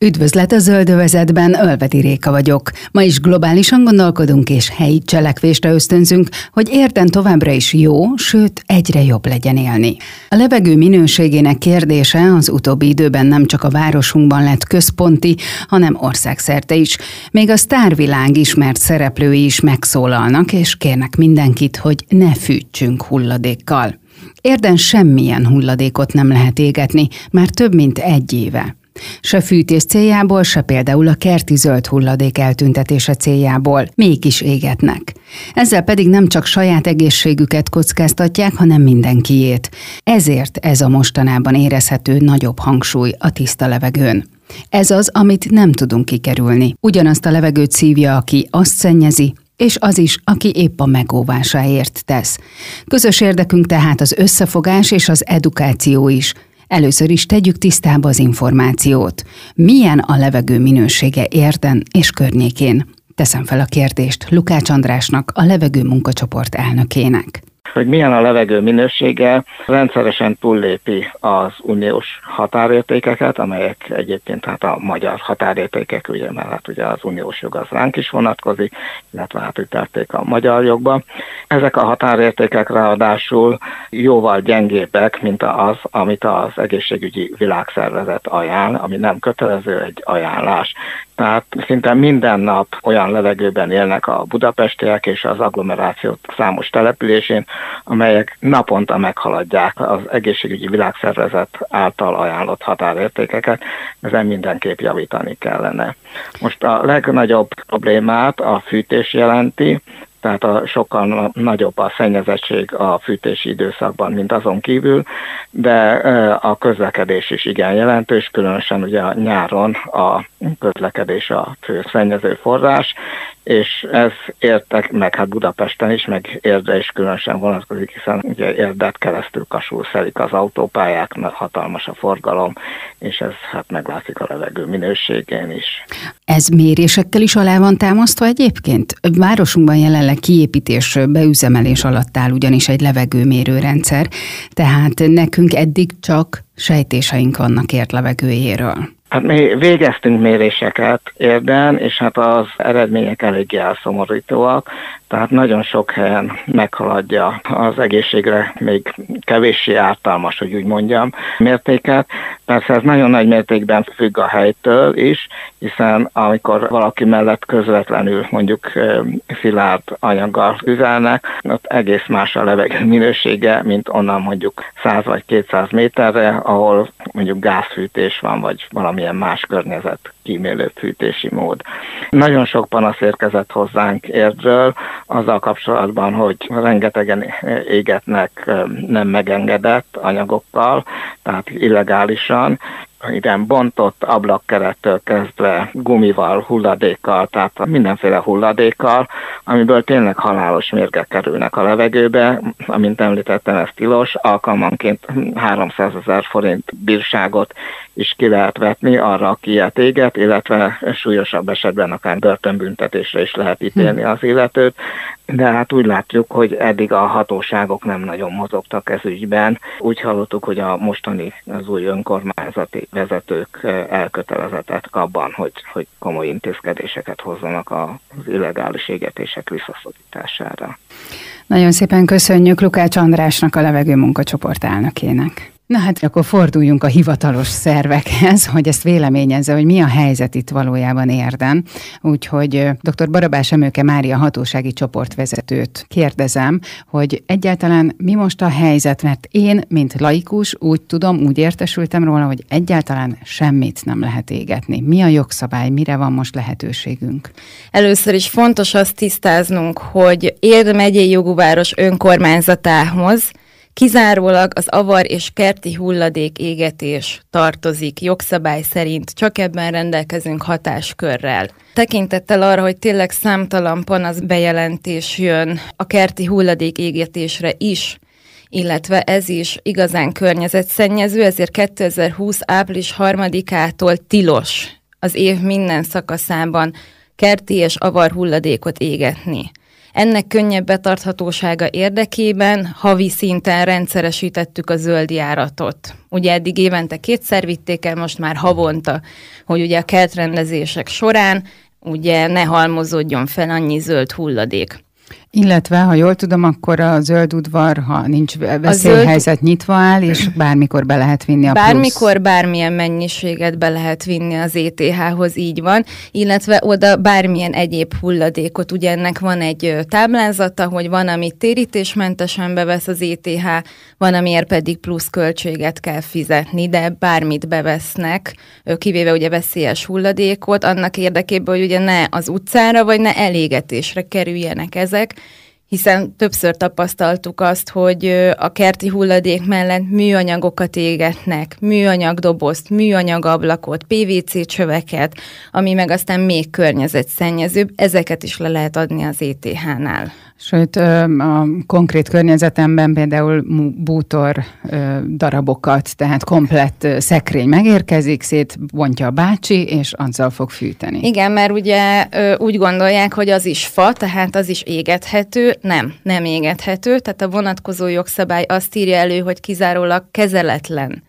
Üdvözlet a zöldövezetben, Ölvedi Réka vagyok. Ma is globálisan gondolkodunk és helyi cselekvésre ösztönzünk, hogy érten továbbra is jó, sőt egyre jobb legyen élni. A levegő minőségének kérdése az utóbbi időben nem csak a városunkban lett központi, hanem országszerte is. Még a sztárvilág ismert szereplői is megszólalnak, és kérnek mindenkit, hogy ne fűtsünk hulladékkal. Érden semmilyen hulladékot nem lehet égetni, már több mint egy éve. Se fűtés céljából, se például a kerti zöld hulladék eltüntetése céljából mégis égetnek. Ezzel pedig nem csak saját egészségüket kockáztatják, hanem mindenkiét. Ezért ez a mostanában érezhető nagyobb hangsúly a tiszta levegőn. Ez az, amit nem tudunk kikerülni. Ugyanazt a levegőt szívja, aki azt szennyezi, és az is, aki épp a megóvásáért tesz. Közös érdekünk tehát az összefogás és az edukáció is, Először is tegyük tisztába az információt. Milyen a levegő minősége Érden és környékén? Teszem fel a kérdést Lukács Andrásnak, a levegő munkacsoport elnökének hogy milyen a levegő minősége, rendszeresen túllépi az uniós határértékeket, amelyek egyébként hát a magyar határértékek, ugye, mert hát ugye az uniós jog az ránk is vonatkozik, illetve hát ütették a magyar jogba. Ezek a határértékek ráadásul jóval gyengébbek, mint az, amit az egészségügyi világszervezet ajánl, ami nem kötelező egy ajánlás. Tehát szinte minden nap olyan levegőben élnek a budapestiek és az agglomeráció számos településén, amelyek naponta meghaladják az egészségügyi világszervezet által ajánlott határértékeket, ezen mindenképp javítani kellene. Most a legnagyobb problémát a fűtés jelenti, tehát a sokkal nagyobb a szennyezettség a fűtési időszakban, mint azon kívül, de a közlekedés is igen jelentős, különösen ugye a nyáron a közlekedés a fő szennyező forrás, és ez értek, meg hát Budapesten is, meg Érde is különösen vonatkozik, hiszen ugye Érdet keresztül kasul szelik az autópályák, hatalmas a forgalom, és ez hát meglátszik a levegő minőségén is. Ez mérésekkel is alá van támasztva egyébként? Városunkban jelenleg kiépítés, beüzemelés alatt áll ugyanis egy levegőmérő rendszer, tehát nekünk eddig csak sejtéseink vannak ért levegőjéről. Hát mi végeztünk méréseket érden, és hát az eredmények eléggé elszomorítóak, tehát nagyon sok helyen meghaladja az egészségre még kevéssé ártalmas, hogy úgy mondjam, mértéket. Persze ez nagyon nagy mértékben függ a helytől is, hiszen amikor valaki mellett közvetlenül mondjuk szilárd anyaggal üzelnek, ott egész más a levegő minősége, mint onnan mondjuk 100 vagy 200 méterre, ahol mondjuk gázfűtés van, vagy valamilyen más környezet kímélő fűtési mód. Nagyon sok panasz érkezett hozzánk érdről, azzal kapcsolatban, hogy rengetegen égetnek nem megengedett anyagokkal, tehát illegálisan, igen, bontott ablakkerettől kezdve gumival, hulladékkal, tehát mindenféle hulladékkal, amiből tényleg halálos mérgek kerülnek a levegőbe. Amint említettem, ez tilos, alkalmanként 300 ezer forint bírságot is ki lehet vetni arra, aki ilyet éget, illetve súlyosabb esetben akár börtönbüntetésre is lehet ítélni hm. az illetőt de hát úgy látjuk, hogy eddig a hatóságok nem nagyon mozogtak ez ügyben. Úgy hallottuk, hogy a mostani az új önkormányzati vezetők elkötelezettek abban, hogy, hogy komoly intézkedéseket hozzanak az illegális égetések visszaszorítására. Nagyon szépen köszönjük Lukács Andrásnak, a levegő munkacsoport elnökének. Na hát akkor forduljunk a hivatalos szervekhez, hogy ezt véleményezze, hogy mi a helyzet itt valójában érden. Úgyhogy dr. Barabás Emőke Mária hatósági csoportvezetőt kérdezem, hogy egyáltalán mi most a helyzet, mert én, mint laikus, úgy tudom, úgy értesültem róla, hogy egyáltalán semmit nem lehet égetni. Mi a jogszabály, mire van most lehetőségünk? Először is fontos azt tisztáznunk, hogy Érd megyei jogúváros önkormányzatához Kizárólag az avar és kerti hulladék égetés tartozik jogszabály szerint, csak ebben rendelkezünk hatáskörrel. Tekintettel arra, hogy tényleg számtalan panasz bejelentés jön a kerti hulladék égetésre is, illetve ez is igazán környezetszennyező, ezért 2020. április 3-ától tilos az év minden szakaszában kerti és avar hulladékot égetni. Ennek könnyebb betarthatósága érdekében havi szinten rendszeresítettük a zöld járatot. Ugye eddig évente kétszer vitték el, most már havonta, hogy ugye a kertrendezések során ugye ne halmozódjon fel annyi zöld hulladék. Illetve, ha jól tudom, akkor a zöld udvar, ha nincs veszélyhelyzet zöld... nyitva áll, és bármikor be lehet vinni a Bármikor plusz. bármilyen mennyiséget be lehet vinni az ETH-hoz, így van, illetve oda bármilyen egyéb hulladékot. Ugye ennek van egy táblázata, hogy van, amit térítésmentesen bevesz az ETH, van, amiért pedig plusz költséget kell fizetni, de bármit bevesznek, kivéve ugye veszélyes hulladékot, annak érdekében, hogy ugye ne az utcára, vagy ne elégetésre kerüljenek ezek, hiszen többször tapasztaltuk azt, hogy a kerti hulladék mellett műanyagokat égetnek, műanyag dobozt, műanyag ablakot, PVC csöveket, ami meg aztán még környezetszennyezőbb, ezeket is le lehet adni az ETH-nál. Sőt, a konkrét környezetemben például bútor darabokat, tehát komplett szekrény megérkezik, szétbontja a bácsi, és azzal fog fűteni. Igen, mert ugye úgy gondolják, hogy az is fa, tehát az is égethető. Nem, nem égethető. Tehát a vonatkozó jogszabály azt írja elő, hogy kizárólag kezeletlen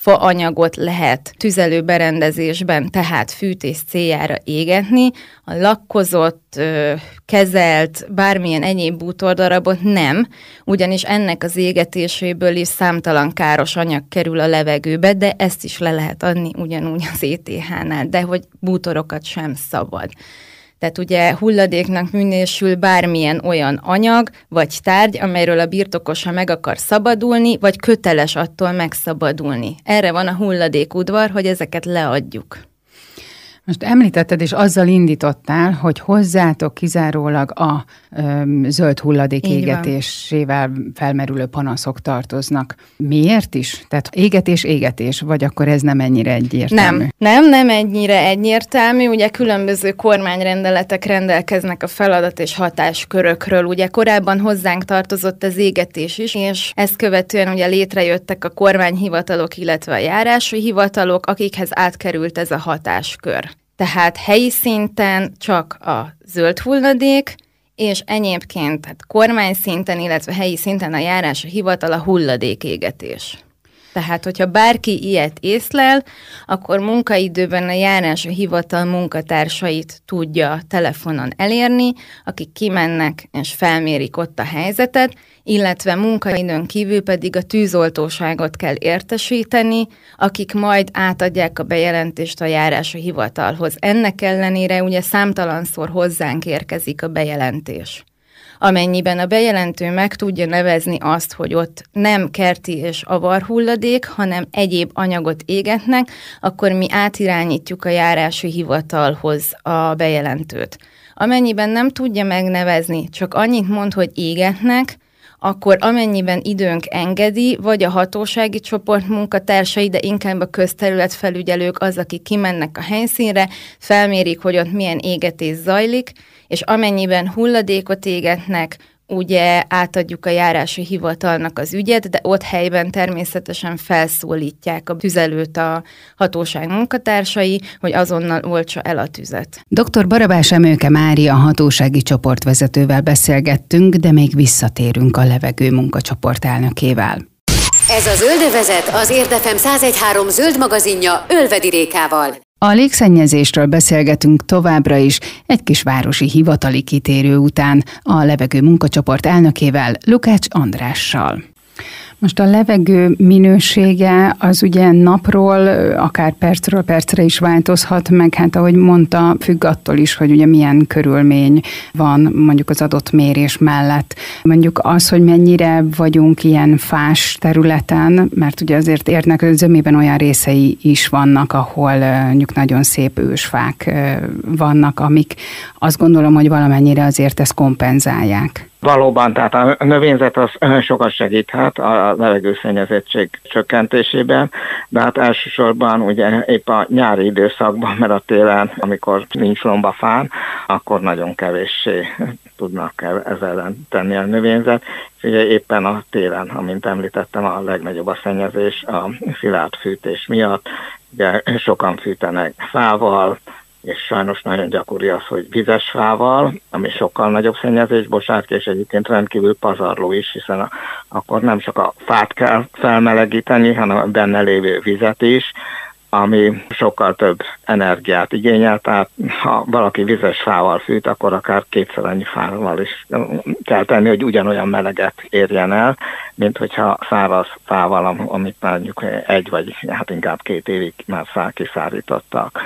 faanyagot lehet tüzelőberendezésben, tehát fűtés céljára égetni, a lakkozott, kezelt, bármilyen egyéb bútordarabot nem, ugyanis ennek az égetéséből is számtalan káros anyag kerül a levegőbe, de ezt is le lehet adni ugyanúgy az ETH-nál, de hogy bútorokat sem szabad. Tehát ugye hulladéknak minősül bármilyen olyan anyag vagy tárgy, amelyről a birtokosa meg akar szabadulni, vagy köteles attól megszabadulni. Erre van a hulladékudvar, hogy ezeket leadjuk. Most említetted, és azzal indítottál, hogy hozzátok kizárólag a zöld hulladék Így égetésével van. felmerülő panaszok tartoznak. Miért is? Tehát égetés, égetés, vagy akkor ez nem ennyire egyértelmű? Nem, nem, nem ennyire egyértelmű. Ugye különböző kormányrendeletek rendelkeznek a feladat és hatáskörökről. Ugye korábban hozzánk tartozott az égetés is, és ezt követően ugye létrejöttek a kormányhivatalok, illetve a járási hivatalok, akikhez átkerült ez a hatáskör. Tehát helyi szinten csak a zöld hulladék, és egyébként tehát kormány szinten, illetve helyi szinten a járás a hivatal a hulladékégetés. Tehát, hogyha bárki ilyet észlel, akkor munkaidőben a járás a hivatal munkatársait tudja telefonon elérni, akik kimennek és felmérik ott a helyzetet, illetve munkaidőn kívül pedig a tűzoltóságot kell értesíteni, akik majd átadják a bejelentést a járási hivatalhoz. Ennek ellenére ugye számtalanszor hozzánk érkezik a bejelentés amennyiben a bejelentő meg tudja nevezni azt, hogy ott nem kerti és avar hulladék, hanem egyéb anyagot égetnek, akkor mi átirányítjuk a járási hivatalhoz a bejelentőt. Amennyiben nem tudja megnevezni, csak annyit mond, hogy égetnek, akkor amennyiben időnk engedi, vagy a hatósági csoport munkatársai, de inkább a közterület felügyelők az, akik kimennek a helyszínre, felmérik, hogy ott milyen égetés zajlik, és amennyiben hulladékot égetnek, ugye átadjuk a járási hivatalnak az ügyet, de ott helyben természetesen felszólítják a tüzelőt a hatóság munkatársai, hogy azonnal oltsa el a tüzet. Dr. Barabás Emőke Mária hatósági csoportvezetővel beszélgettünk, de még visszatérünk a levegő munkacsoport elnökével. Ez a Zöldövezet az Érdefem 1013 zöld magazinja Ölvedi Rékával. A légszennyezésről beszélgetünk továbbra is egy kis városi hivatali kitérő után a levegő munkacsoport elnökével, Lukács Andrással. Most a levegő minősége az ugye napról, akár percről percre is változhat, meg hát ahogy mondta, függ attól is, hogy ugye milyen körülmény van mondjuk az adott mérés mellett. Mondjuk az, hogy mennyire vagyunk ilyen fás területen, mert ugye azért érnek zömében olyan részei is vannak, ahol mondjuk nagyon szép ősfák vannak, amik azt gondolom, hogy valamennyire azért ezt kompenzálják. Valóban, tehát a növényzet az sokat segíthet a levegőszennyezettség csökkentésében, de hát elsősorban ugye épp a nyári időszakban, mert a télen, amikor nincs lomba fán, akkor nagyon kevéssé tudnak ezzel tenni a növényzet. Ugye éppen a télen, amint említettem, a legnagyobb a szennyezés a szilárd fűtés miatt. Ugye sokan fűtenek fával, és sajnos nagyon gyakori az, hogy vizes fával, ami sokkal nagyobb szennyezés, bocsánat, és egyébként rendkívül pazarló is, hiszen a, akkor nem csak a fát kell felmelegíteni, hanem a benne lévő vizet is, ami sokkal több energiát igényel, tehát ha valaki vizes fával fűt, akkor akár kétszer annyi fával is kell tenni, hogy ugyanolyan meleget érjen el, mint hogyha száraz fával, amit mondjuk egy vagy hát inkább két évig már kiszárítottak.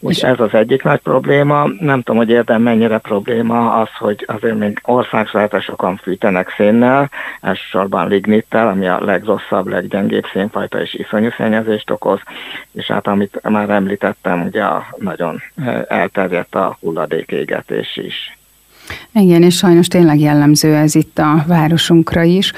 És ez az egyik nagy probléma. Nem tudom, hogy érdem mennyire probléma az, hogy azért még országszerte sokan fűtenek szénnel, elsősorban lignittel, ami a legrosszabb, leggyengébb szénfajta és iszonyú szennyezést okoz, és hát amit már említettem, ugye nagyon elterjedt a hulladékégetés is. Igen, és sajnos tényleg jellemző ez itt a városunkra is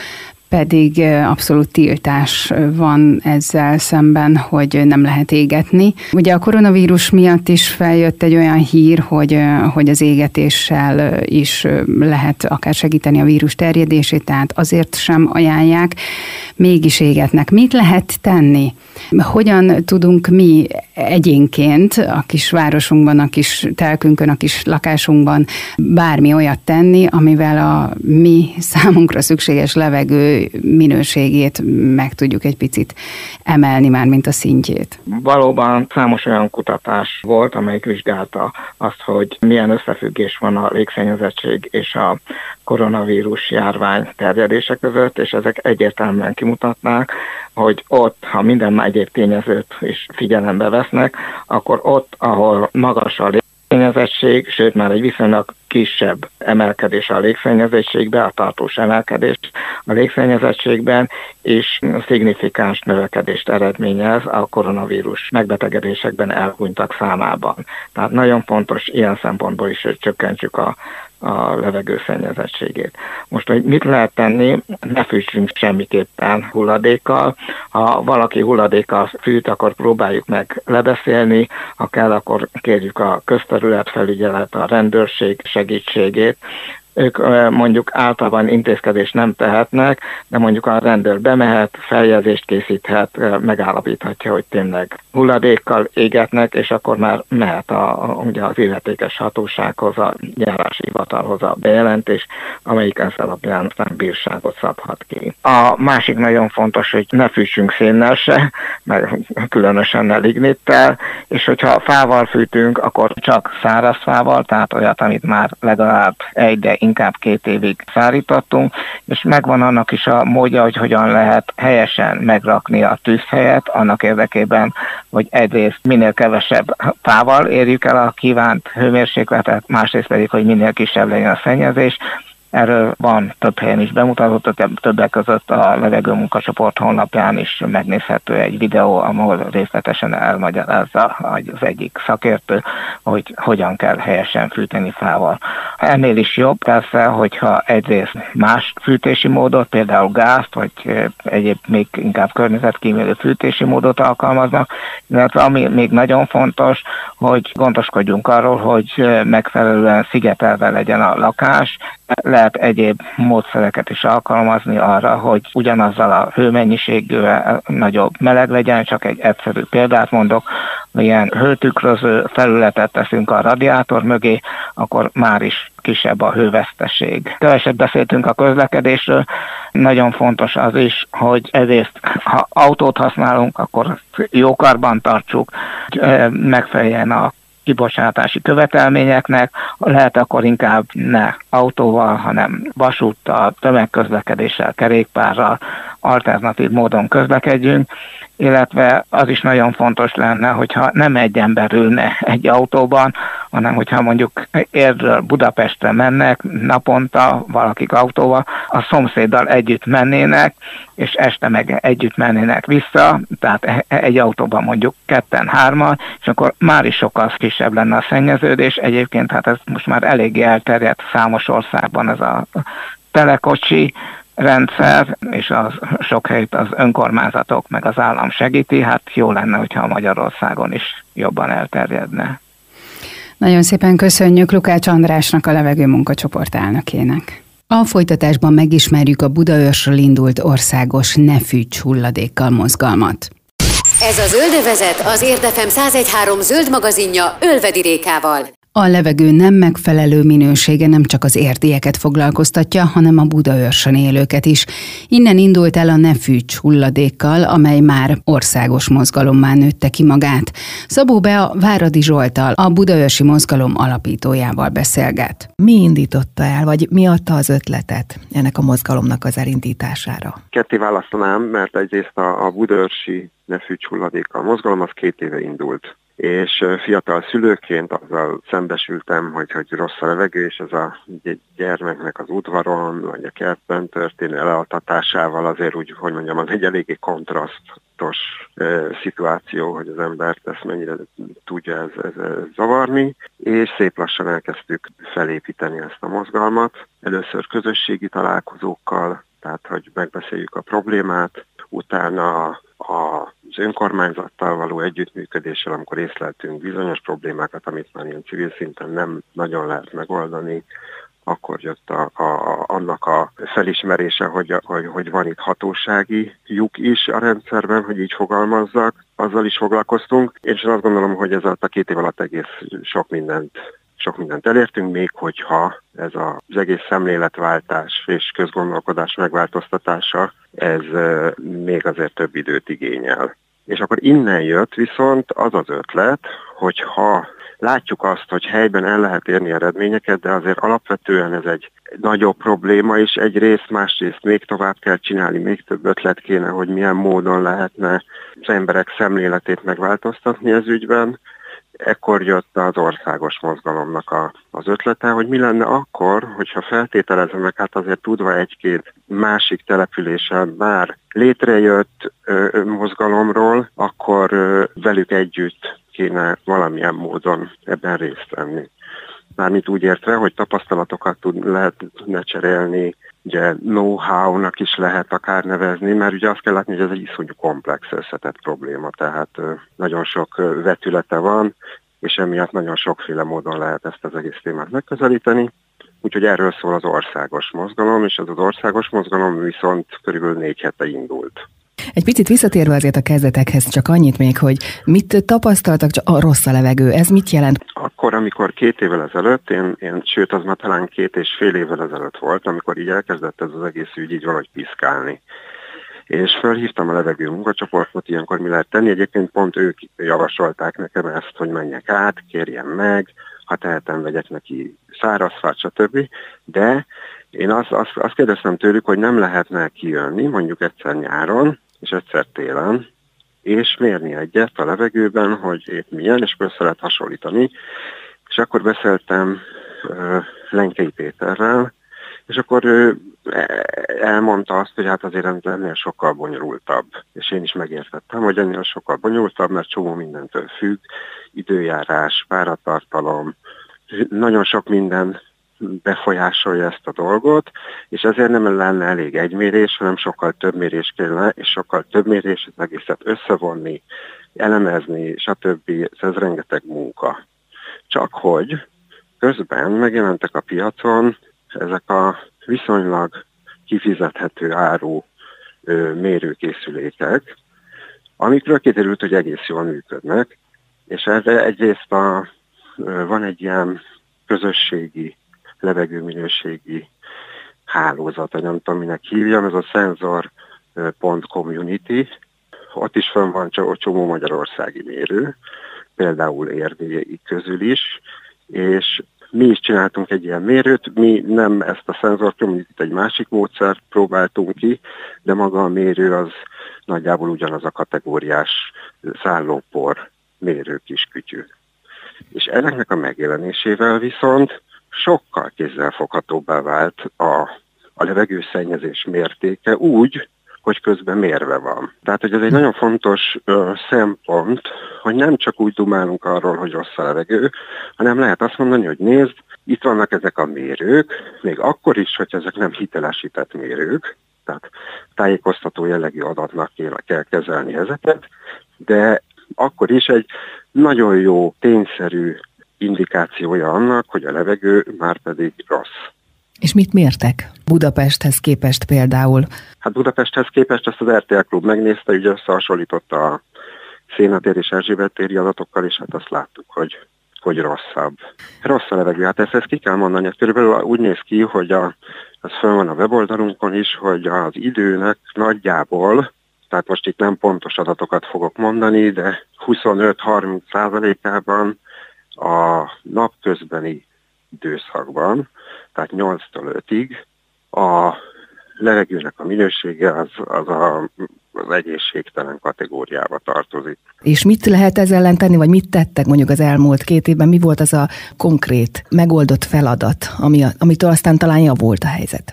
pedig abszolút tiltás van ezzel szemben, hogy nem lehet égetni. Ugye a koronavírus miatt is feljött egy olyan hír, hogy, hogy az égetéssel is lehet akár segíteni a vírus terjedését, tehát azért sem ajánlják, mégis égetnek. Mit lehet tenni? Hogyan tudunk mi egyénként a kis városunkban, a kis telkünkön, a kis lakásunkban bármi olyat tenni, amivel a mi számunkra szükséges levegő minőségét meg tudjuk egy picit emelni már, mint a szintjét. Valóban számos olyan kutatás volt, amelyik vizsgálta azt, hogy milyen összefüggés van a légszennyezettség és a koronavírus járvány terjedése között, és ezek egyértelműen kimutatnák, hogy ott, ha minden egyéb tényezőt is figyelembe vesznek, akkor ott, ahol magas a légszennyezettség, sőt már egy viszonylag kisebb emelkedés a légszennyezettségben, a tartós emelkedés a légszennyezettségben, és szignifikáns növekedést eredményez a koronavírus megbetegedésekben elhunytak számában. Tehát nagyon fontos ilyen szempontból is, hogy csökkentsük a a levegő szennyezettségét. Most, hogy mit lehet tenni, ne fűtsünk semmiképpen hulladékkal. Ha valaki hulladékkal fűt, akkor próbáljuk meg lebeszélni, ha kell, akkor kérjük a közterületfelügyelet, a rendőrség segítségét, ők mondjuk általában intézkedést nem tehetnek, de mondjuk a rendőr bemehet, feljegyzést készíthet, megállapíthatja, hogy tényleg hulladékkal égetnek, és akkor már mehet a, ugye az illetékes hatósághoz, a járási hivatalhoz a bejelentés, amelyik ez alapján aztán bírságot szabhat ki. A másik nagyon fontos, hogy ne fűtsünk szénnel se, meg különösen ne lignittel, és hogyha fával fűtünk, akkor csak száraz fával, tehát olyat, amit már legalább egy, de inkább két évig szárítottunk, és megvan annak is a módja, hogy hogyan lehet helyesen megrakni a tűzhelyet, annak érdekében, hogy egyrészt minél kevesebb fával érjük el a kívánt hőmérsékletet, másrészt pedig, hogy minél kisebb legyen a szennyezés, Erről van több helyen is bemutatott, többek között a levegő munkacsoport honlapján is megnézhető egy videó, ahol részletesen elmagyarázza az egyik szakértő, hogy hogyan kell helyesen fűteni fával. Ennél is jobb persze, hogyha egyrészt más fűtési módot, például gázt, vagy egyéb még inkább környezetkímélő fűtési módot alkalmaznak, illetve ami még nagyon fontos, hogy gondoskodjunk arról, hogy megfelelően szigetelve legyen a lakás, lehet egyéb módszereket is alkalmazni arra, hogy ugyanazzal a hőmennyiségűvel nagyobb meleg legyen, csak egy egyszerű példát mondok, milyen hőtükröző felületet teszünk a radiátor mögé, akkor már is kisebb a hőveszteség. Keveset beszéltünk a közlekedésről, nagyon fontos az is, hogy ezért ha autót használunk, akkor jó karban tartsuk, megfeleljen a kibocsátási követelményeknek, lehet akkor inkább ne autóval, hanem vasúttal, tömegközlekedéssel, kerékpárral, alternatív módon közlekedjünk, illetve az is nagyon fontos lenne, hogyha nem egy ember ülne egy autóban, hanem hogyha mondjuk Érdről Budapestre mennek naponta valakik autóval, a szomszéddal együtt mennének, és este meg együtt mennének vissza, tehát egy autóban mondjuk ketten, hárman, és akkor már is sokkal kisebb lenne a szennyeződés. Egyébként hát ez most már eléggé elterjedt számos országban ez a telekocsi, rendszer, és az sok helyt az önkormányzatok meg az állam segíti, hát jó lenne, hogyha Magyarországon is jobban elterjedne. Nagyon szépen köszönjük Lukács Andrásnak, a levegő munkacsoport elnökének. A folytatásban megismerjük a Budaörsről indult országos ne fűts hulladékkal mozgalmat. Ez a Zöldövezet az Érdefem 1013 zöld magazinja Ölvedi Rékával. A levegő nem megfelelő minősége nem csak az érdieket foglalkoztatja, hanem a Budaörsön élőket is. Innen indult el a Ne fűts hulladékkal, amely már országos mozgalommá nőtte ki magát. Szabó be a Váradi Zsoltal, a Budaörsi mozgalom alapítójával beszélget. Mi indította el, vagy mi adta az ötletet ennek a mozgalomnak az elindítására? Ketté választanám, mert egyrészt a, a Budaörsi Ne fűts hulladékkal mozgalom az két éve indult és fiatal szülőként azzal szembesültem, hogy, hogy rossz a levegő, és ez a gyermeknek az udvaron, vagy a kertben történő elaltatásával azért úgy, hogy mondjam, az egy eléggé kontrasztos e, szituáció, hogy az embert ezt mennyire tudja ez, ez, ez zavarni, és szép lassan elkezdtük felépíteni ezt a mozgalmat. Először közösségi találkozókkal, tehát hogy megbeszéljük a problémát, utána az önkormányzattal való együttműködéssel, amikor észleltünk bizonyos problémákat, amit már ilyen civil szinten nem nagyon lehet megoldani, akkor jött a, a, annak a felismerése, hogy, hogy, hogy van itt hatósági lyuk is a rendszerben, hogy így fogalmazzak, azzal is foglalkoztunk, és én azt gondolom, hogy ez a két év alatt egész sok mindent sok mindent elértünk, még hogyha ez az egész szemléletváltás és közgondolkodás megváltoztatása, ez még azért több időt igényel. És akkor innen jött viszont az az ötlet, hogy ha látjuk azt, hogy helyben el lehet érni eredményeket, de azért alapvetően ez egy nagyobb probléma, és egyrészt, másrészt még tovább kell csinálni, még több ötlet kéne, hogy milyen módon lehetne az emberek szemléletét megváltoztatni ez ügyben, ekkor jött az országos mozgalomnak a, az ötlete, hogy mi lenne akkor, hogyha feltételezem hát azért tudva egy-két másik településen már létrejött ö, mozgalomról, akkor ö, velük együtt kéne valamilyen módon ebben részt venni. Mármint úgy értve, hogy tapasztalatokat tud, lehetne cserélni, ugye know-how-nak is lehet akár nevezni, mert ugye azt kell látni, hogy ez egy iszonyú komplex összetett probléma, tehát nagyon sok vetülete van, és emiatt nagyon sokféle módon lehet ezt az egész témát megközelíteni. Úgyhogy erről szól az országos mozgalom, és ez az országos mozgalom viszont körülbelül négy hete indult. Egy picit visszatérve azért a kezdetekhez, csak annyit még, hogy mit tapasztaltak csak a rossz a levegő, ez mit jelent? Akkor, amikor két évvel ezelőtt, én, én sőt, az már talán két és fél évvel ezelőtt volt, amikor így elkezdett ez az egész ügy így valahogy piszkálni és felhívtam a levegő munkacsoportot, ilyenkor mi lehet tenni. Egyébként pont ők javasolták nekem ezt, hogy menjek át, kérjem meg, ha tehetem, vegyek neki szárazfát, stb. De én azt, azt, azt kérdeztem tőlük, hogy nem lehetne kijönni, mondjuk egyszer nyáron, és egyszer télen, és mérni egyet a levegőben, hogy épp milyen, és össze lehet hasonlítani. És akkor beszéltem Lenkei Péterrel, és akkor ő elmondta azt, hogy hát azért ennél sokkal bonyolultabb. És én is megértettem, hogy ennél sokkal bonyolultabb, mert csomó mindentől függ, időjárás, páratartalom, nagyon sok minden befolyásolja ezt a dolgot, és ezért nem lenne elég egy mérés, hanem sokkal több mérés kellene, és sokkal több mérés az egészet összevonni, elemezni, stb. Ez rengeteg munka. Csak hogy közben megjelentek a piacon ezek a viszonylag kifizethető áru mérőkészülékek, amikről kiderült, hogy egész jól működnek, és erre egyrészt a, van egy ilyen közösségi levegőminőségi hálózat, vagy nem tudom minek hívjam, ez a sensor.community, ott is fönn van csomó magyarországi mérő, például érdélyi közül is, és mi is csináltunk egy ilyen mérőt, mi nem ezt a szenzort, itt egy másik módszert próbáltunk ki, de maga a mérő az nagyjából ugyanaz a kategóriás szállópor mérő kis kütyű. És ezeknek a megjelenésével viszont sokkal kézzelfoghatóbbá vált a, a levegőszennyezés mértéke úgy, hogy közben mérve van. Tehát, hogy ez egy nagyon fontos ö, szempont, hogy nem csak úgy dumálunk arról, hogy rossz a levegő, hanem lehet azt mondani, hogy nézd, itt vannak ezek a mérők, még akkor is, hogy ezek nem hitelesített mérők, tehát tájékoztató jellegű adatnak kell, kell kezelni ezeket, de akkor is egy nagyon jó, tényszerű indikációja annak, hogy a levegő már pedig rossz. És mit mértek Budapesthez képest például? Hát Budapesthez képest ezt az RTL Klub megnézte, ugye összehasonlította a Szénatér és Erzsébet téri adatokkal, és hát azt láttuk, hogy hogy rosszabb. Rossz a levegő, hát ezt, ezt ki kell mondani, ez körülbelül úgy néz ki, hogy a, az fönn van a weboldalunkon is, hogy az időnek nagyjából, tehát most itt nem pontos adatokat fogok mondani, de 25-30 százalékában a napközbeni időszakban, tehát 8-tól 5-ig a levegőnek a minősége az, az a, az egészségtelen kategóriába tartozik. És mit lehet ezzel ellen tenni, vagy mit tettek mondjuk az elmúlt két évben? Mi volt az a konkrét, megoldott feladat, ami, amitől aztán talán javult a helyzet?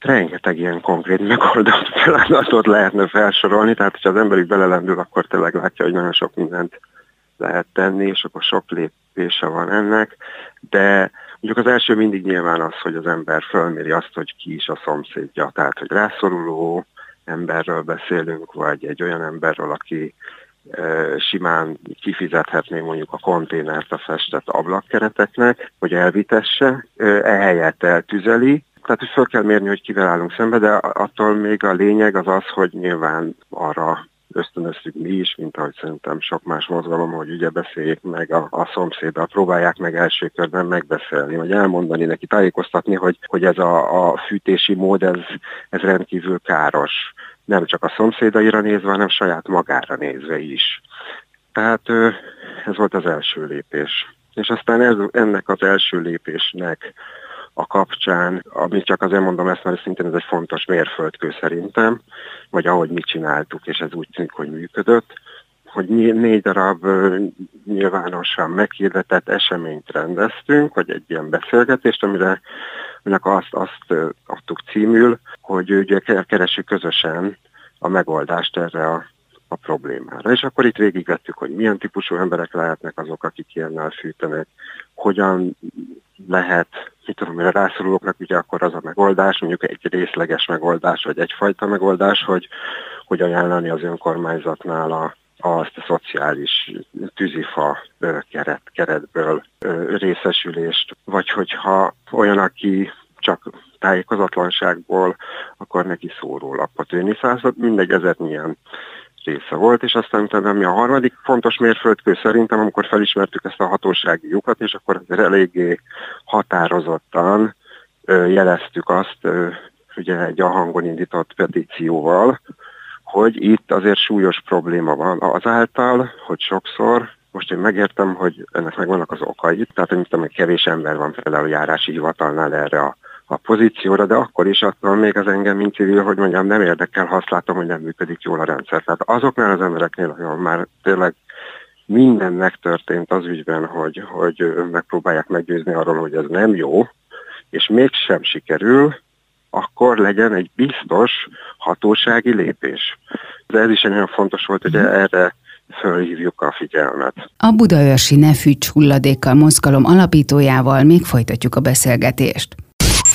rengeteg ilyen konkrét megoldott feladatot lehetne felsorolni, tehát ha az ember így belelendül, akkor tényleg látja, hogy nagyon sok mindent lehet tenni, és akkor sok lépése van ennek, de mondjuk az első mindig nyilván az, hogy az ember fölméri azt, hogy ki is a szomszédja, tehát hogy rászoruló emberről beszélünk, vagy egy olyan emberről, aki simán kifizethetné mondjuk a konténert a festett ablakkereteknek, hogy elvitesse, ehelyett eltüzeli, tehát, hogy fel kell mérni, hogy kivel állunk szembe, de attól még a lényeg az az, hogy nyilván arra ösztönöztük mi is, mint ahogy szerintem sok más mozgalom, hogy ugye beszéljék meg a, a szomszéddal, próbálják meg első körben megbeszélni, vagy elmondani neki, tájékoztatni, hogy, hogy ez a, a fűtési mód, ez, ez rendkívül káros. Nem csak a szomszédaira nézve, hanem saját magára nézve is. Tehát ez volt az első lépés. És aztán ez, ennek az első lépésnek a kapcsán, amit csak azért mondom ezt, mert szintén ez egy fontos mérföldkő szerintem, vagy ahogy mi csináltuk, és ez úgy tűnik, hogy működött, hogy négy darab nyilvánosan meghirdetett eseményt rendeztünk, vagy egy ilyen beszélgetést, amire aminek azt, azt adtuk címül, hogy ugye keressük közösen a megoldást erre a, a problémára. És akkor itt végigvettük, hogy milyen típusú emberek lehetnek azok, akik ilyennel fűtenek, hogyan lehet, mit tudom, mire rászorulóknak ugye akkor az a megoldás, mondjuk egy részleges megoldás, vagy egyfajta megoldás, hogy, hogy ajánlani az önkormányzatnál a, azt a szociális tűzifa keret, keretből részesülést, vagy hogyha olyan, aki csak tájékozatlanságból, akkor neki szórólapot önni. Szóval mindegy, ezer milyen része volt, és aztán utána mi a harmadik fontos mérföldkő szerintem, amikor felismertük ezt a hatósági lyukat, és akkor azért eléggé határozottan jeleztük azt, ugye egy a hangon indított petícióval, hogy itt azért súlyos probléma van azáltal, hogy sokszor most én megértem, hogy ennek megvannak az okai, tehát hogy kevés ember van például járási hivatalnál erre a a pozícióra, de akkor is attól még az engem, mint civil, hogy mondjam, nem érdekel, ha azt látom, hogy nem működik jól a rendszer. Tehát azoknál az embereknél, ahol már tényleg minden megtörtént az ügyben, hogy, hogy megpróbálják meggyőzni arról, hogy ez nem jó, és mégsem sikerül, akkor legyen egy biztos hatósági lépés. De ez is egy nagyon fontos volt, hogy erre fölhívjuk a figyelmet. A Budaörsi Ne hulladékkal mozgalom alapítójával még folytatjuk a beszélgetést.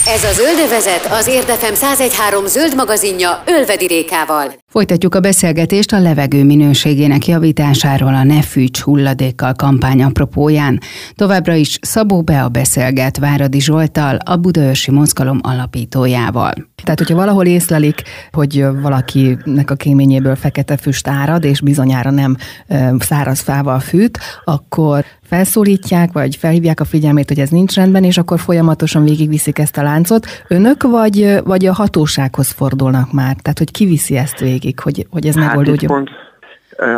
Ez a Zöldövezet az Érdefem 1013 zöld magazinja Ölvedi Rékával. Folytatjuk a beszélgetést a levegő minőségének javításáról a Ne fűts hulladékkal kampány apropóján. Továbbra is Szabó Bea beszélget Váradi Zsoltal, a Budaörsi Mozgalom alapítójával. Tehát, hogyha valahol észlelik, hogy valakinek a kéményéből fekete füst árad, és bizonyára nem száraz fával fűt, akkor felszólítják, vagy felhívják a figyelmét, hogy ez nincs rendben, és akkor folyamatosan végigviszik ezt a láncot. Önök vagy, vagy a hatósághoz fordulnak már? Tehát, hogy kiviszi ezt végig, hogy, hogy ez hát megoldódjon? Pont,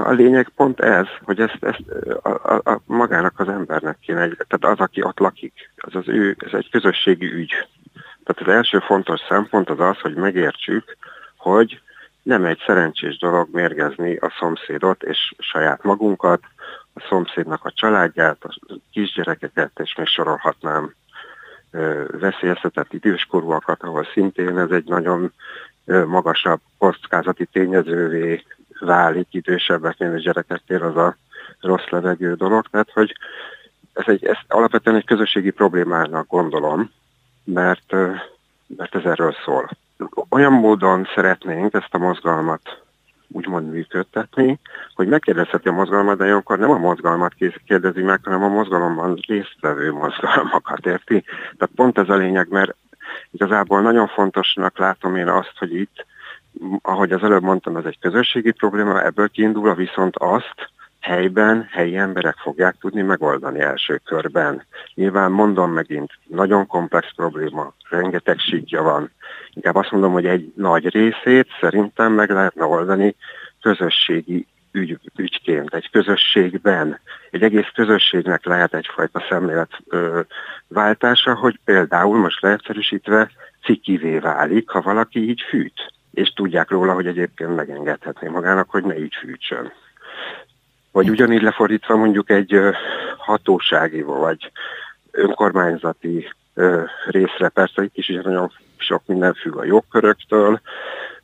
a lényeg pont ez, hogy ezt, ezt a, a, a magának az embernek kéne, tehát az, aki ott lakik, az az ő, ez egy közösségi ügy. Tehát az első fontos szempont az az, hogy megértsük, hogy nem egy szerencsés dolog mérgezni a szomszédot és saját magunkat, a szomszédnak a családját, a kisgyerekeket, és még sorolhatnám veszélyeztetett időskorúakat, ahol szintén ez egy nagyon magasabb kockázati tényezővé válik idősebbeknél és gyerekeknél az a rossz levegő dolog. Tehát, hogy ez, egy, ez alapvetően egy közösségi problémának gondolom, mert, mert ez erről szól. Olyan módon szeretnénk ezt a mozgalmat úgymond működtetni, hogy megkérdezheti a mozgalmat, de olyankor nem a mozgalmat kérdezi meg, hanem a mozgalomban résztvevő mozgalmakat, érti? Tehát pont ez a lényeg, mert igazából nagyon fontosnak látom én azt, hogy itt, ahogy az előbb mondtam, ez egy közösségi probléma, ebből kiindul, viszont azt helyben helyi emberek fogják tudni megoldani első körben. Nyilván mondom megint, nagyon komplex probléma, rengeteg síkja van. Inkább azt mondom, hogy egy nagy részét szerintem meg lehetne oldani közösségi ügy, ügyként, egy közösségben. Egy egész közösségnek lehet egyfajta szemléletváltása, hogy például most leegyszerűsítve cikivé válik, ha valaki így fűt. És tudják róla, hogy egyébként megengedhetné magának, hogy ne így fűtsön. Vagy ugyanígy lefordítva mondjuk egy hatósági vagy önkormányzati részre, persze itt is nagyon sok minden függ a jogköröktől,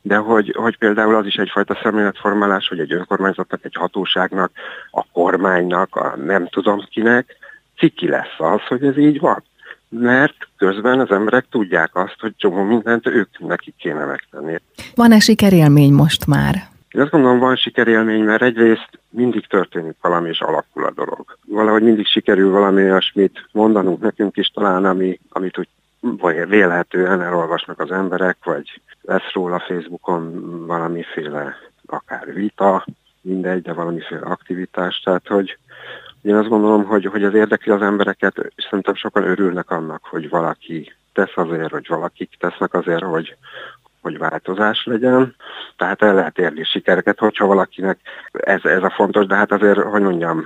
de hogy, hogy például az is egyfajta szemléletformálás, hogy egy önkormányzatnak, egy hatóságnak, a kormánynak, a nem tudom kinek, ciki lesz az, hogy ez így van. Mert közben az emberek tudják azt, hogy csomó mindent ők nekik kéne megtenni. Van-e sikerélmény most már? Én azt gondolom, van sikerélmény, mert egyrészt mindig történik valami, és alakul a dolog. Valahogy mindig sikerül valami olyasmit mondanunk nekünk is talán, ami, amit úgy vagy vélhetően elolvasnak az emberek, vagy lesz róla Facebookon valamiféle akár vita, mindegy, de valamiféle aktivitás. Tehát, hogy én azt gondolom, hogy, hogy ez érdekli az embereket, és szerintem sokan örülnek annak, hogy valaki tesz azért, hogy valakik tesznek azért, hogy, hogy változás legyen. Tehát el lehet érni sikereket, hogyha valakinek ez, ez a fontos, de hát azért, hogy mondjam,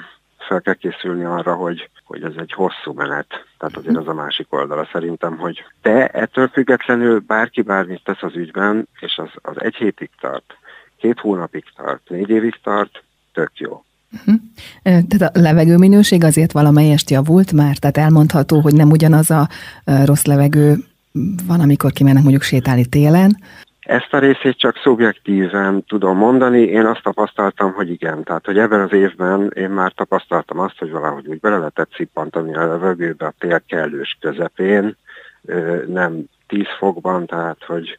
fel kell készülni arra, hogy, hogy ez egy hosszú menet. Tehát azért az a másik oldala szerintem, hogy de ettől függetlenül bárki bármit tesz az ügyben, és az, az egy hétig tart, két hónapig tart, négy évig tart, tök jó. Uh-huh. Tehát a levegőminőség azért valamelyest javult már, tehát elmondható, hogy nem ugyanaz a rossz levegő van, amikor kimennek mondjuk sétálni télen, ezt a részét csak szubjektíven tudom mondani, én azt tapasztaltam, hogy igen. Tehát, hogy ebben az évben én már tapasztaltam azt, hogy valahogy úgy bele lehetett szippantani a levegőbe a tél kellős közepén, nem 10 fokban, tehát, hogy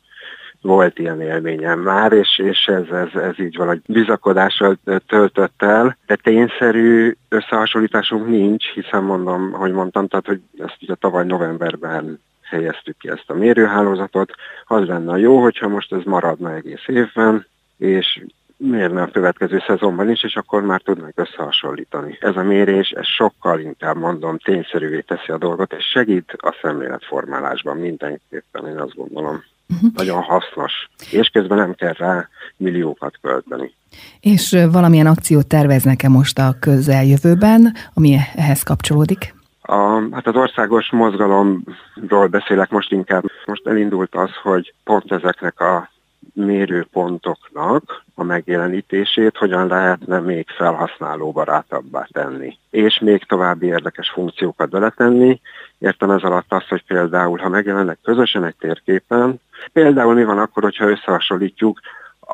volt ilyen élményem már, és, és ez, ez, ez így valahogy bizakodással töltött el, de tényszerű összehasonlításunk nincs, hiszen mondom, hogy mondtam, tehát, hogy ezt ugye tavaly novemberben helyeztük ki ezt a mérőhálózatot. Az lenne jó, hogyha most ez maradna egész évben, és mérne a következő szezonban is, és akkor már tudnak összehasonlítani. Ez a mérés, ez sokkal inkább mondom, tényszerűvé teszi a dolgot, és segít a szemléletformálásban mindenképpen, én azt gondolom. Uh-huh. Nagyon hasznos, és közben nem kell rá milliókat költeni. És valamilyen akciót terveznek-e most a közeljövőben, ami ehhez kapcsolódik? A, hát az országos mozgalomról beszélek most inkább. Most elindult az, hogy pont ezeknek a mérőpontoknak a megjelenítését hogyan lehetne még felhasználóbarátabbá tenni, és még további érdekes funkciókat beletenni. Értem ez alatt azt, hogy például, ha megjelennek közösen egy térképen, például mi van akkor, hogyha összehasonlítjuk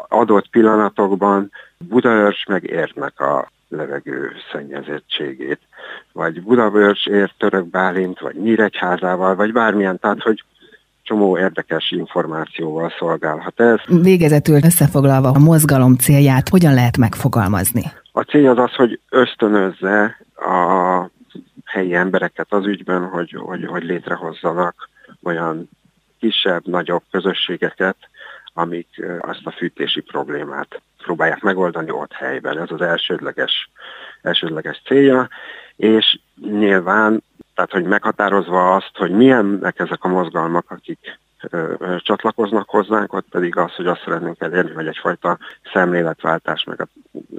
adott pillanatokban Budaörs meg Érnek a levegő szennyezettségét, vagy Budavörcs ér Török Bálint, vagy Nyíregyházával, vagy bármilyen, tehát hogy csomó érdekes információval szolgálhat ez. Végezetül összefoglalva a mozgalom célját hogyan lehet megfogalmazni? A cél az az, hogy ösztönözze a helyi embereket az ügyben, hogy, hogy, hogy létrehozzanak olyan kisebb, nagyobb közösségeket, amik azt a fűtési problémát próbálják megoldani ott helyben. Ez az elsődleges, elsődleges célja, és nyilván, tehát hogy meghatározva azt, hogy milyennek ezek a mozgalmak, akik ö, csatlakoznak hozzánk, ott pedig az, hogy azt szeretnénk elérni, hogy egyfajta szemléletváltás meg a,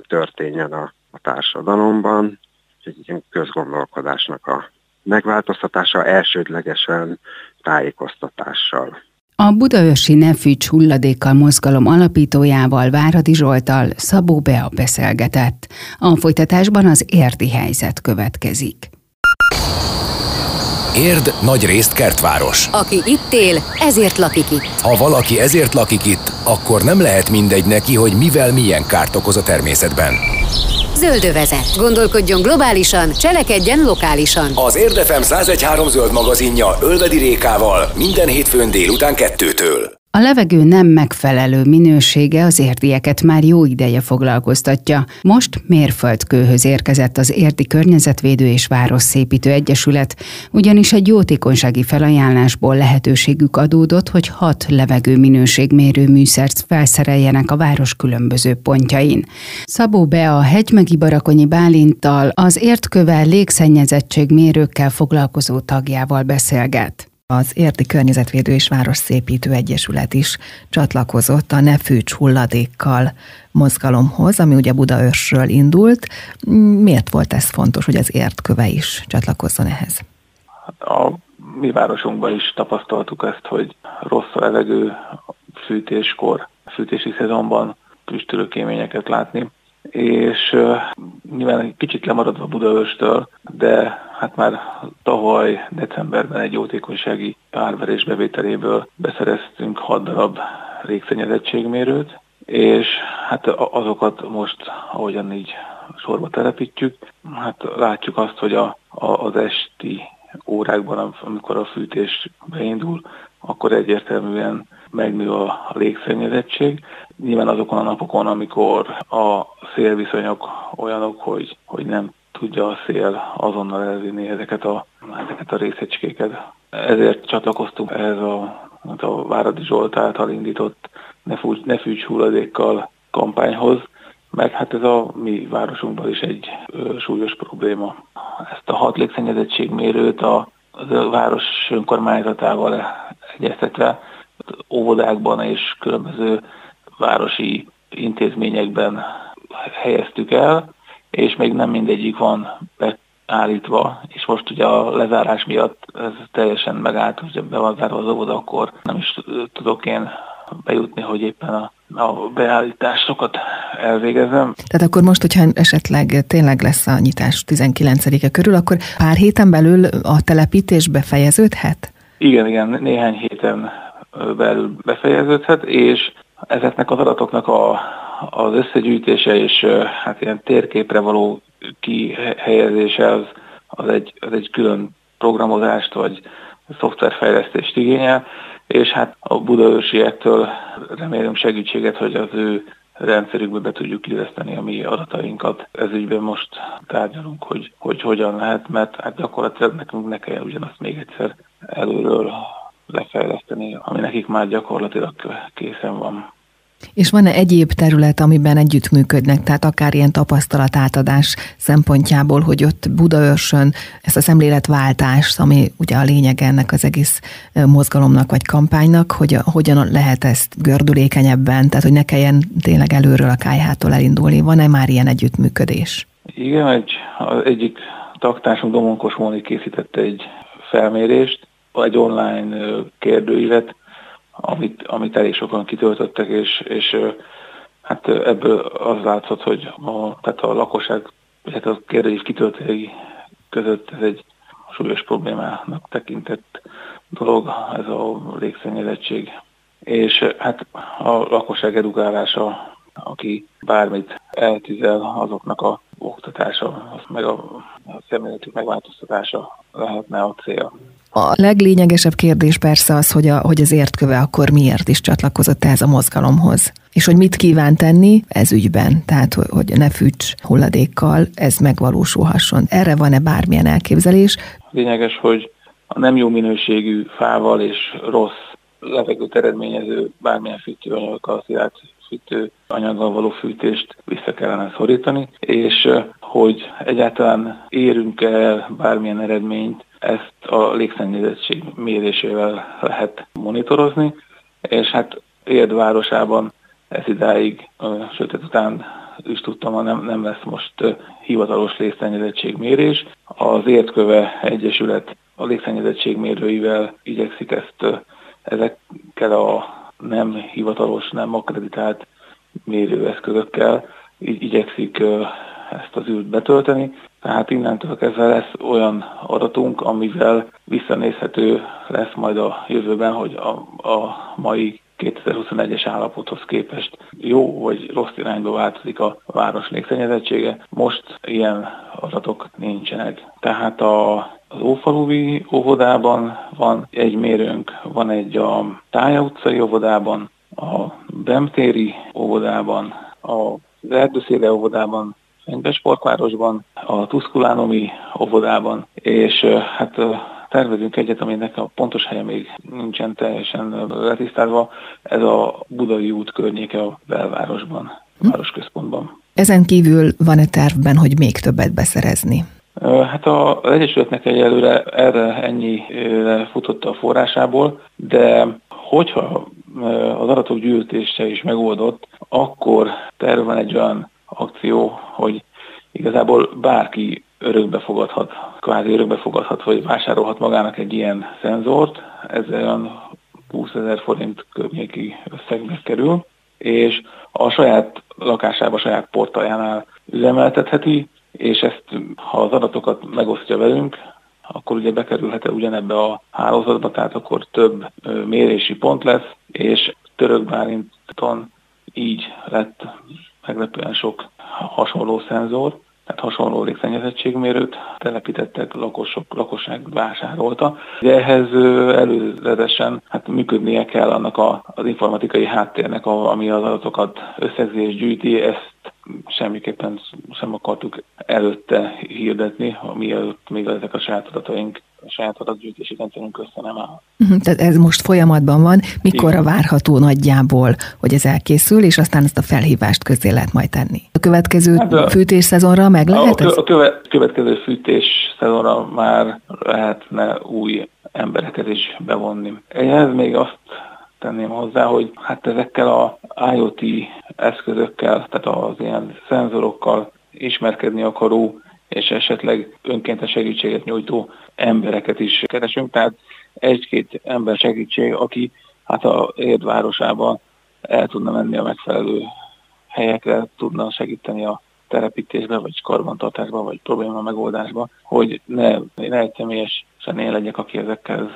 történjen a, a társadalomban, egy ilyen közgondolkodásnak a megváltoztatása elsődlegesen tájékoztatással. A Budaörsi Nefűcs hulladékkal mozgalom alapítójával Váradi Zsoltal Szabó Bea beszélgetett. A folytatásban az érdi helyzet következik. Érd nagy részt kertváros. Aki itt él, ezért lakik itt. Ha valaki ezért lakik itt, akkor nem lehet mindegy neki, hogy mivel milyen kárt okoz a természetben. Zöldövezet. Gondolkodjon globálisan, cselekedjen lokálisan. Az Érdefem 1013 zöld magazinja Ölvedi Rékával minden hétfőn délután kettőtől. A levegő nem megfelelő minősége az érdieket már jó ideje foglalkoztatja. Most mérföldkőhöz érkezett az Érdi Környezetvédő és Városszépítő Egyesület, ugyanis egy jótékonysági felajánlásból lehetőségük adódott, hogy hat levegő minőségmérő műszert felszereljenek a város különböző pontjain. Szabó be a hegymegi Barakonyi Bálinttal az értkövel légszennyezettségmérőkkel foglalkozó tagjával beszélget. Az Érti Környezetvédő és Városszépítő Egyesület is csatlakozott a Ne fűts hulladékkal mozgalomhoz, ami ugye Budaörsről indult. Miért volt ez fontos, hogy az értköve is csatlakozzon ehhez? A mi városunkban is tapasztaltuk ezt, hogy rossz a levegő fűtéskor, fűtési szezonban füstölőkéményeket látni, és uh, nyilván egy kicsit lemaradva Budaörstől, de hát már tavaly decemberben egy jótékonysági árverés bevételéből beszereztünk 6 darab régszennyezettségmérőt, és hát azokat most, ahogyan így sorba telepítjük, hát látjuk azt, hogy a, a, az esti órákban, amikor a fűtés beindul, akkor egyértelműen megnő a légszennyezettség. Nyilván azokon a napokon, amikor a szélviszonyok olyanok, hogy, hogy nem tudja a szél azonnal elvinni ezeket a, ezeket a részecskéket. Ezért csatlakoztunk ehhez a, hát a Váradi Zsolt által indított ne, fúcs, ne fűcs hulladékkal kampányhoz, mert hát ez a mi városunkban is egy ö, súlyos probléma. Ezt a hat légszennyezettségmérőt a, a város önkormányzatával egyeztetve óvodákban és különböző városi intézményekben helyeztük el, és még nem mindegyik van beállítva, és most ugye a lezárás miatt ez teljesen megállt, hogy be van zárva az óvoda, akkor nem is tudok én bejutni, hogy éppen a, a beállításokat elvégezem. Tehát akkor most, hogyha esetleg tényleg lesz a nyitás 19-e körül, akkor pár héten belül a telepítés befejeződhet? Igen, igen, néhány héten belül befejeződhet, és ezeknek az adatoknak a, az összegyűjtése és hát ilyen térképre való kihelyezése az, az, egy, az egy külön programozást vagy szoftverfejlesztést igényel, és hát a budaörsiektől remélünk segítséget, hogy az ő rendszerükbe be tudjuk illeszteni a mi adatainkat. Ez ügyben most tárgyalunk, hogy, hogy hogyan lehet, mert hát gyakorlatilag nekünk ne kell ugyanazt még egyszer előről lefejleszteni, ami nekik már gyakorlatilag készen van. És van-e egyéb terület, amiben együttműködnek, tehát akár ilyen tapasztalatátadás szempontjából, hogy ott Budaörsön ezt a szemléletváltást, ami ugye a lényeg ennek az egész mozgalomnak vagy kampánynak, hogy hogyan lehet ezt gördülékenyebben, tehát hogy ne kelljen tényleg előről a kájhától elindulni. Van-e már ilyen együttműködés? Igen, egy, az egyik taktársunk Domonkos Móni készítette egy felmérést, egy online kérdőívet, amit, amit elég sokan kitöltöttek, és, és hát ebből az látszott, hogy a, tehát a lakosság, illetve a kérdés kitöltői között ez egy súlyos problémának tekintett dolog, ez a légszennyezettség. És hát a lakosság edukálása, aki bármit eltűzel, azoknak a oktatása, meg a, a szemléletük megváltoztatása lehetne a cél. A leglényegesebb kérdés persze az, hogy, a, hogy az értköve akkor miért is csatlakozott ehhez a mozgalomhoz. És hogy mit kíván tenni ez ügyben, tehát hogy ne fűts hulladékkal ez megvalósulhasson. Erre van-e bármilyen elképzelés? Lényeges, hogy a nem jó minőségű fával és rossz levegőt eredményező bármilyen fűtőanyagokkal, szilárd fűtő anyaggal való fűtést vissza kellene szorítani, és hogy egyáltalán érünk el bármilyen eredményt, ezt a légszennyezettség mérésével lehet monitorozni, és hát Érd városában ez idáig, sőt után is tudtam, nem, nem lesz most hivatalos légszennyezettségmérés. Az Értköve Egyesület a légszennyezettségmérőivel igyekszik ezt ezekkel a nem hivatalos, nem akkreditált mérőeszközökkel így igyekszik ezt az űrt betölteni. Tehát innentől kezdve lesz olyan adatunk, amivel visszanézhető lesz majd a jövőben, hogy a, a mai 2021-es állapothoz képest jó vagy rossz irányba változik a város légszennyezettsége. Most ilyen adatok nincsenek. Tehát a, az Ófaluvi óvodában van egy mérőnk, van egy a Tája utcai óvodában, a Bemtéri óvodában, a Erdőszéle óvodában, Fenyves Sportvárosban, a Tuszkulánomi óvodában, és hát tervezünk egyet, aminek a pontos helye még nincsen teljesen letisztázva, ez a Budai út környéke a belvárosban, hm? városközpontban. Ezen kívül van-e tervben, hogy még többet beszerezni? Hát az Egyesületnek egyelőre erre ennyi futotta a forrásából, de hogyha az adatok gyűjtése is megoldott, akkor terve van egy olyan akció, hogy igazából bárki örökbe fogadhat, kvázi örökbe fogadhat, vagy vásárolhat magának egy ilyen szenzort, ez olyan 20 ezer forint környéki összegbe kerül, és a saját lakásába, a saját portaljánál üzemeltetheti, és ezt, ha az adatokat megosztja velünk, akkor ugye bekerülhet -e ugyanebbe a hálózatba, tehát akkor több mérési pont lesz, és Török Bálinton így lett meglepően sok hasonló szenzor, tehát hasonló légszennyezettségmérőt telepítettek, lakosok, lakosság vásárolta. De ehhez előzetesen hát működnie kell annak a, az informatikai háttérnek, ami az adatokat összegzi és gyűjti, ezt semmiképpen sem akartuk előtte hirdetni, mielőtt még ezek a saját adataink a saját adatgyűjtési rendszerünk össze nem áll. Uh-huh, tehát ez most folyamatban van. Mikorra várható nagyjából, hogy ez elkészül, és aztán ezt a felhívást közé lehet majd tenni? A következő hát a, fűtés szezonra meg lehet a, ez? A köve, következő fűtés szezonra már lehetne új embereket is bevonni. Ehhez még azt tenném hozzá, hogy hát ezekkel a IoT eszközökkel, tehát az ilyen szenzorokkal ismerkedni akaró és esetleg önkéntes segítséget nyújtó embereket is keresünk. Tehát egy-két ember segítség, aki hát a érdvárosában el tudna menni a megfelelő helyekre, tudna segíteni a telepítésbe, vagy karbantartásba, vagy probléma megoldásba, hogy ne, ne egy személyesen én legyek, aki ezekkel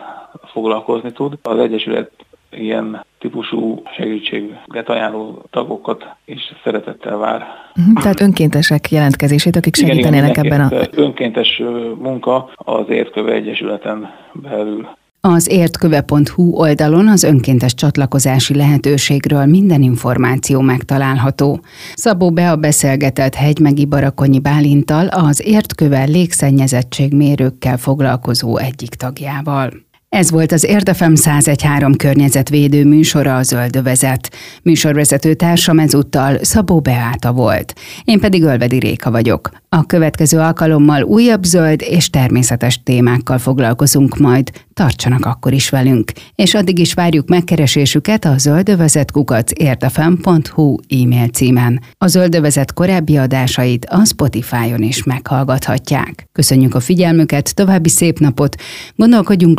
foglalkozni tud. Az Egyesület ilyen típusú segítséget ajánló tagokat is szeretettel vár. Mhm, tehát önkéntesek jelentkezését, akik segítenének igen, igen, ebben a... Önkéntes munka az Értköve Egyesületen belül. Az értköve.hu oldalon az önkéntes csatlakozási lehetőségről minden információ megtalálható. Szabó Bea beszélgetett hegymegi Barakonyi Bálintal az értköve légszennyezettségmérőkkel foglalkozó egyik tagjával. Ez volt az Érdefem 1013 környezetvédő műsora a Zöldövezet. Műsorvezető társam ezúttal Szabó Beáta volt. Én pedig Ölvedi Réka vagyok. A következő alkalommal újabb zöld és természetes témákkal foglalkozunk majd. Tartsanak akkor is velünk. És addig is várjuk megkeresésüket a zöldövezetkukac érdefem.hu e-mail címen. A Zöldövezet korábbi adásait a Spotify-on is meghallgathatják. Köszönjük a figyelmüket, további szép napot, gondolkodjunk